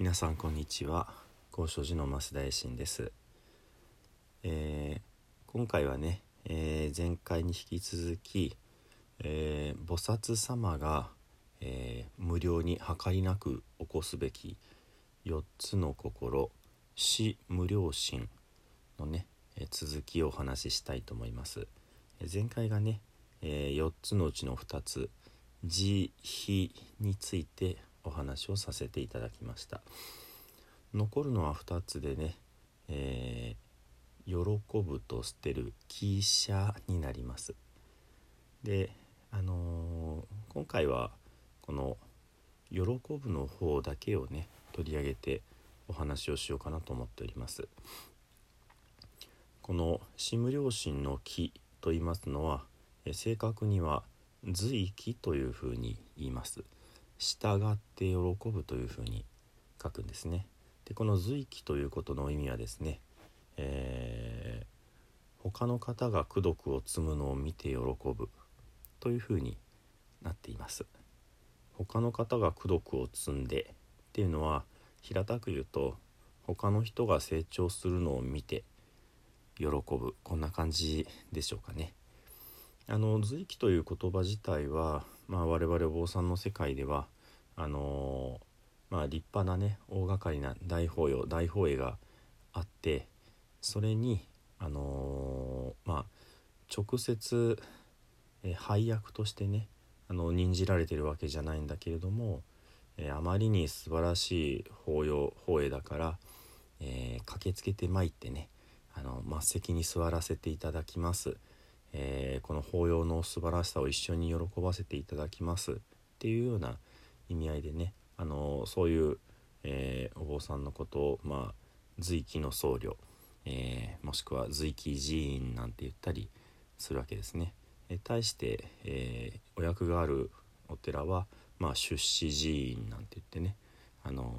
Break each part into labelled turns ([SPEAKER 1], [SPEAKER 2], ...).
[SPEAKER 1] 皆さんこんにちは。高所寺の増大臣です、えー、今回はね、えー、前回に引き続き、えー、菩薩様が、え無料に計りなく起こすべき4つの心死無料心のね、え続きをお話ししたいと思います、え前回がね、え4つのうちの2つ慈悲についてお話をさせていただきました。残るのは2つでね、えー、喜ぶと捨てる汽車になります。であのー、今回はこの喜ぶの方だけをね取り上げてお話をしようかなと思っております。この「シム良心の木」と言いますのは正確には随気というふうに言います。従って喜ぶというふうに書くんですね。でこの随気ということの意味はですね、えー、他の方が功徳を積むのを見て喜ぶというふうになっています。他の方が功徳を積んでっていうのは平たく言うと他の人が成長するのを見て喜ぶこんな感じでしょうかね。あの随記という言葉自体は、まあ、我々お坊さんの世界ではあのー、まあ、立派なね大掛かりな大法要大法会があってそれに、あのー、まあ、直接、え配役としてねあの任じられてるわけじゃないんだけれども、え、あまりに素晴らしい法要法会だから、え駆けつけてまいってねあの末席に座らせていただきます。えー、この法要の素晴らしさを一緒に喜ばせていただきますっていうような意味合いでね、あのそういう、えー、お坊さんのことを、まあ、随記の僧侶、えー、もしくは随記寺院なんて言ったりするわけですね。え対して、えお役があるお寺は、まあ、出資寺院なんて言ってね、あの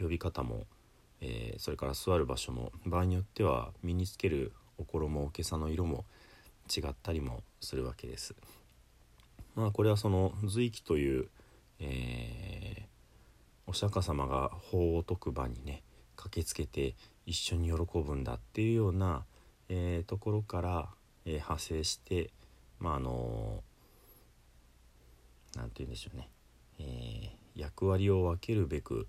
[SPEAKER 1] 呼び方も、えそれから座る場所も場合によっては身につけるお衣おけさの色も違ったりもするわけです。まあこれはその随記という、えー、お釈迦様が法を説く場にね駆けつけて一緒に喜ぶんだっていうような、えー、ところから、えー、派生してまああの何て言うんでしょうね、え役割を分けるべく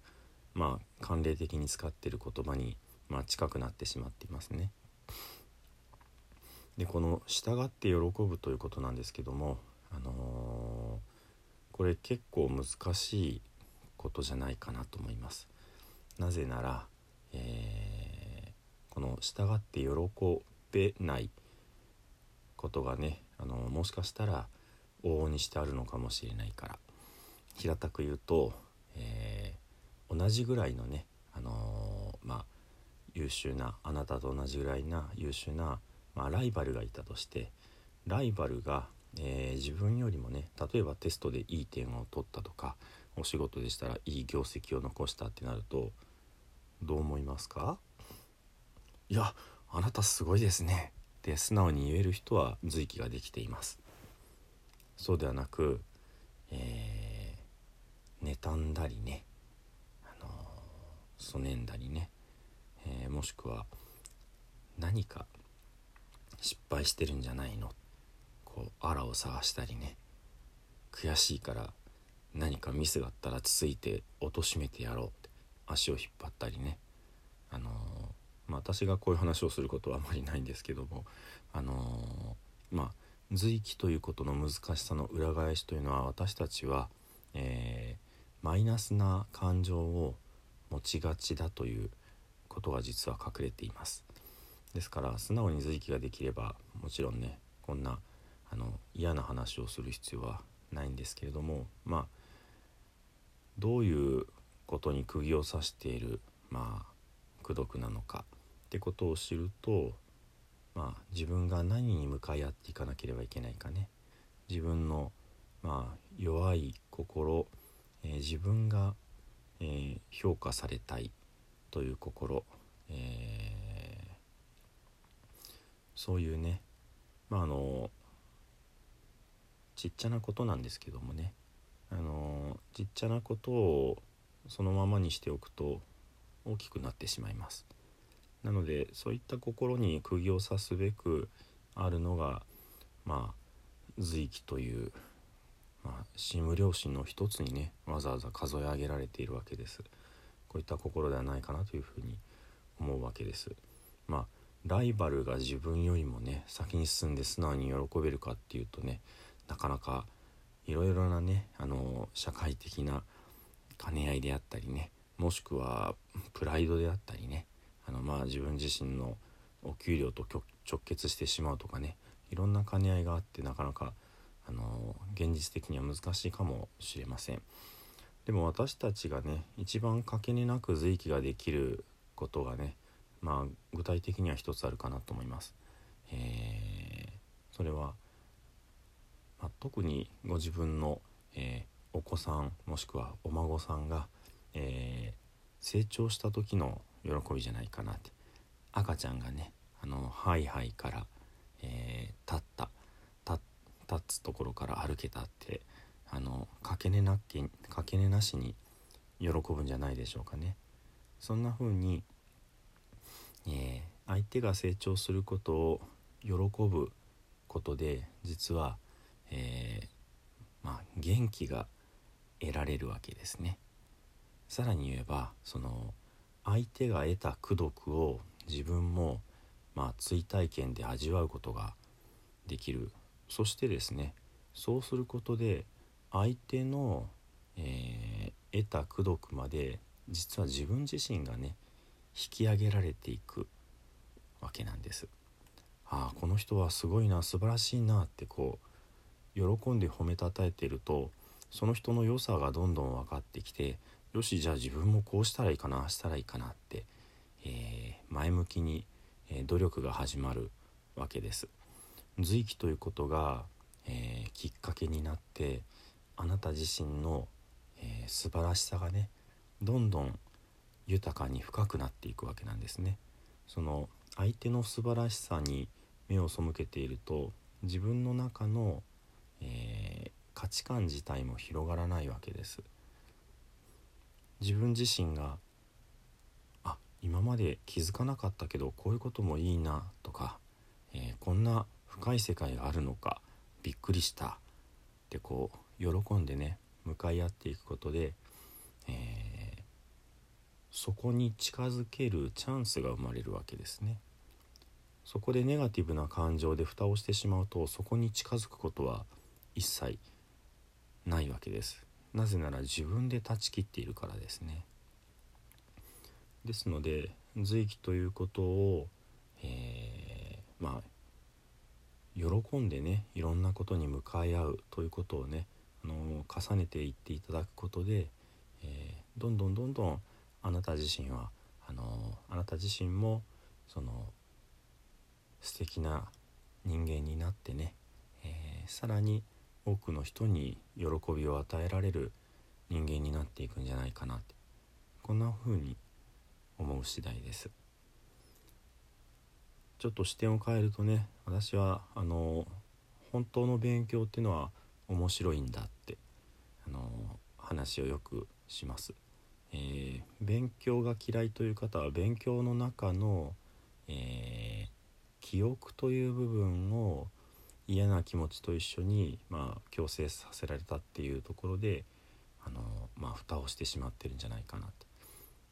[SPEAKER 1] まあ慣例的に使ってる言葉に、まあ、近くなってしまっていますね。でこの「従って喜ぶ」ということなんですけども、あのー、これ結構難しいことじゃないかなと思います。なぜなら、えー、この「従って喜べない」ことがね、あのー、もしかしたら往々にしてあるのかもしれないから平たく言うと、えー、同じぐらいのね、あのまあ優秀なあなたと同じぐらいな優秀なまあ、ライバルがいたとしてライバルが、えー、自分よりもね例えばテストでいい点を取ったとかお仕事でしたらいい業績を残したってなるとどう思いますか？いやあなたすごいですね。って素直に言える人は随記ができています。そうではなく、えー、妬んだりね、あのー、そねんだりね、えー、もしくは何か失敗してるんじゃないの？こうあらを探したりね。悔しいから何かミスがあったらつついて貶めてやろうって。足を引っ張ったりね。あのー、まあ私がこういう話をすることはあまりないんですけども。あのー、まあ随記ということの難しさの裏返しというのは私たちは、えー、マイナスな感情を持ちがちだということが実は隠れています。ですから素直に随記ができればもちろんねこんなあの嫌な話をする必要はないんですけれどもまあどういうことに釘を刺しているまあ功徳なのかってことを知るとまあ自分が何に向かい合っていかなければいけないかね。自分のまあ弱い心、えー、自分が、えー、評価されたいという心、えーそういうねまああのちっちゃなことなんですけどもね。あのちっちゃなことをそのままにしておくと大きくなってしまいます。なのでそういった心に釘を刺すべくあるのがまあ随記という、まあ、神無良心の一つにねわざわざ数え上げられているわけです。こういった心ではないかなというふうに思うわけです。まあライバルが自分よりもね先に進んで素直に喜べるかっていうとねなかなかいろいろなねあの社会的な兼ね合いであったりねもしくはプライドであったりねあのまあ自分自身のお給料と直結してしまうとかねいろんな兼ね合いがあってなかなかあの現実的には難しいかもしれません。でも私たちがね一番かけねなく随記ができることがねまあ具体的には一つあるかなと思います、えー、それは、まあ、特にご自分の、えー、お子さんもしくはお孫さんが、えー、成長した時の喜びじゃないかなって赤ちゃんがねあのハイハイから、えー、立った立つところから歩けたってあのかけねなきかけねなしに喜ぶんじゃないでしょうかね。そんな風に、えー、相手が成長することを喜ぶことで実は、えー、まあ、元気が得られるわけですね。さらに言えばその相手が得た功徳を自分もまあ追体験で味わうことができるそしてですねそうすることで相手の、えー、得た功徳まで実は自分自身がねき上げられていくわけなんです。ああこの人はすごいな素晴らしいなってこう喜んで褒めたたえてるとその人の良さがどんどん分かってきてよしじゃあ自分もこうしたらいいかなしたらいいかなって、えー、前向きに、え、努力が始まるわけです。随記ということが、えー、きっかけになってあなた自身の、えー、素晴らしさがねどんどん豊かに深くなっていくわけなんですね。その相手の素晴らしさに目を背けていると自分の中の、えー、価値観自体も広がらないわけです。自分自身があ今まで気づかなかったけどこういうこともいいなとか、えー、こんな深い世界があるのかびっくりしたってこう喜んでね向かい合っていくことで、えー、そこに近づけるチャンスが生まれるわけですね。そこでネガティブな感情で蓋をしてしまうとそこに近づくことは一切ないわけです。なぜなら自分で断ち切っているからですね。ですので随記ということを、えー、まあ喜んでねいろんなことに向かい合うということをね、あの重ねていっていただくことで、えー、どんどんどんどんあなた自身はあのあなた自身もその素敵な人間になってね、えー、さらに多くの人に喜びを与えられる人間になっていくんじゃないかなってこんな風に思う次第です。ちょっと視点を変えるとね私はあの本当の勉強っていうのは面白いんだってあの話をよくします、えー、勉強が嫌いという方は勉強の中の、えー、記憶という部分を嫌な気持ちと一緒に、まあ、強制させられたっていうところであの、まあ、蓋をしてしまってるんじゃないかなって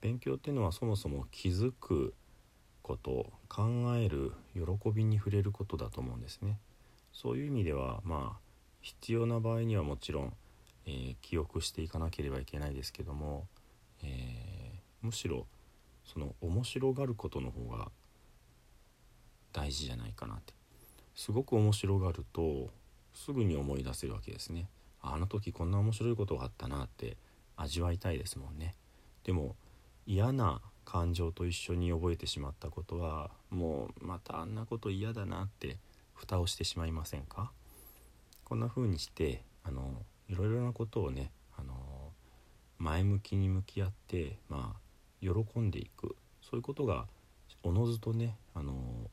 [SPEAKER 1] 勉強っていうのはそもそも気づくこと考える喜びに触れることだと思うんですね。そういう意味ではまあ必要な場合にはもちろん、えー、記憶していかなければいけないですけども、えー、むしろその面白がることの方が大事じゃないかなって。すごく面白がるとすぐに思い出せるわけですね。あの時こんな面白いことがあったなって味わいたいですもんね。でも嫌な感情と一緒に覚えてしまったことはもうまたあんなこと嫌だなって蓋をしてしまいませんか？こんな風にしてあのいろいろなことをね前向きに向き合ってまあ喜んでいく。そういうことがおのずとねあの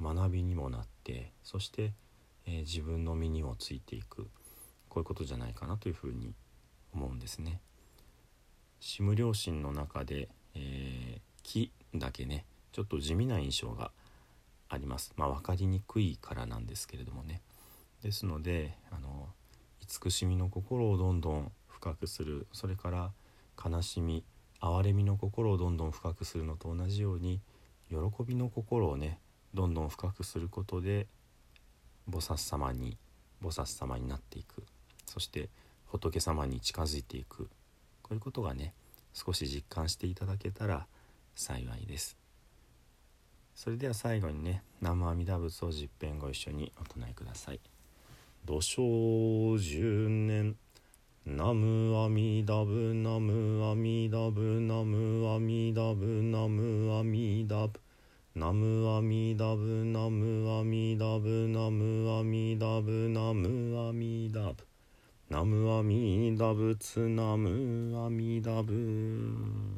[SPEAKER 1] 学びにもなってそして、えー、自分の身にもついていく。こういうことじゃないかなというふうに思うんですね。シム良心の中で、えー、木だけねちょっと地味な印象があります。まあ分かりにくいからなんですけれどもね。ですのであの慈しみの心をどんどん深くする。それから悲しみ憐れみの心をどんどん深くするのと同じように喜びの心をねどんどん深くすることで菩薩様に菩薩様になっていく。そして仏様に近づいていく。こういうことがね少し実感していただけたら幸いです。それでは最後にね南無阿弥陀仏を十遍ご一緒にお唱えください。土生十年。ナムアミダブナムアミダブナムアミダブナムアミダブ。ナムアミダブナムアミダブナムアミダブナムアミダブ。ナムアミダブツナムアミダブ。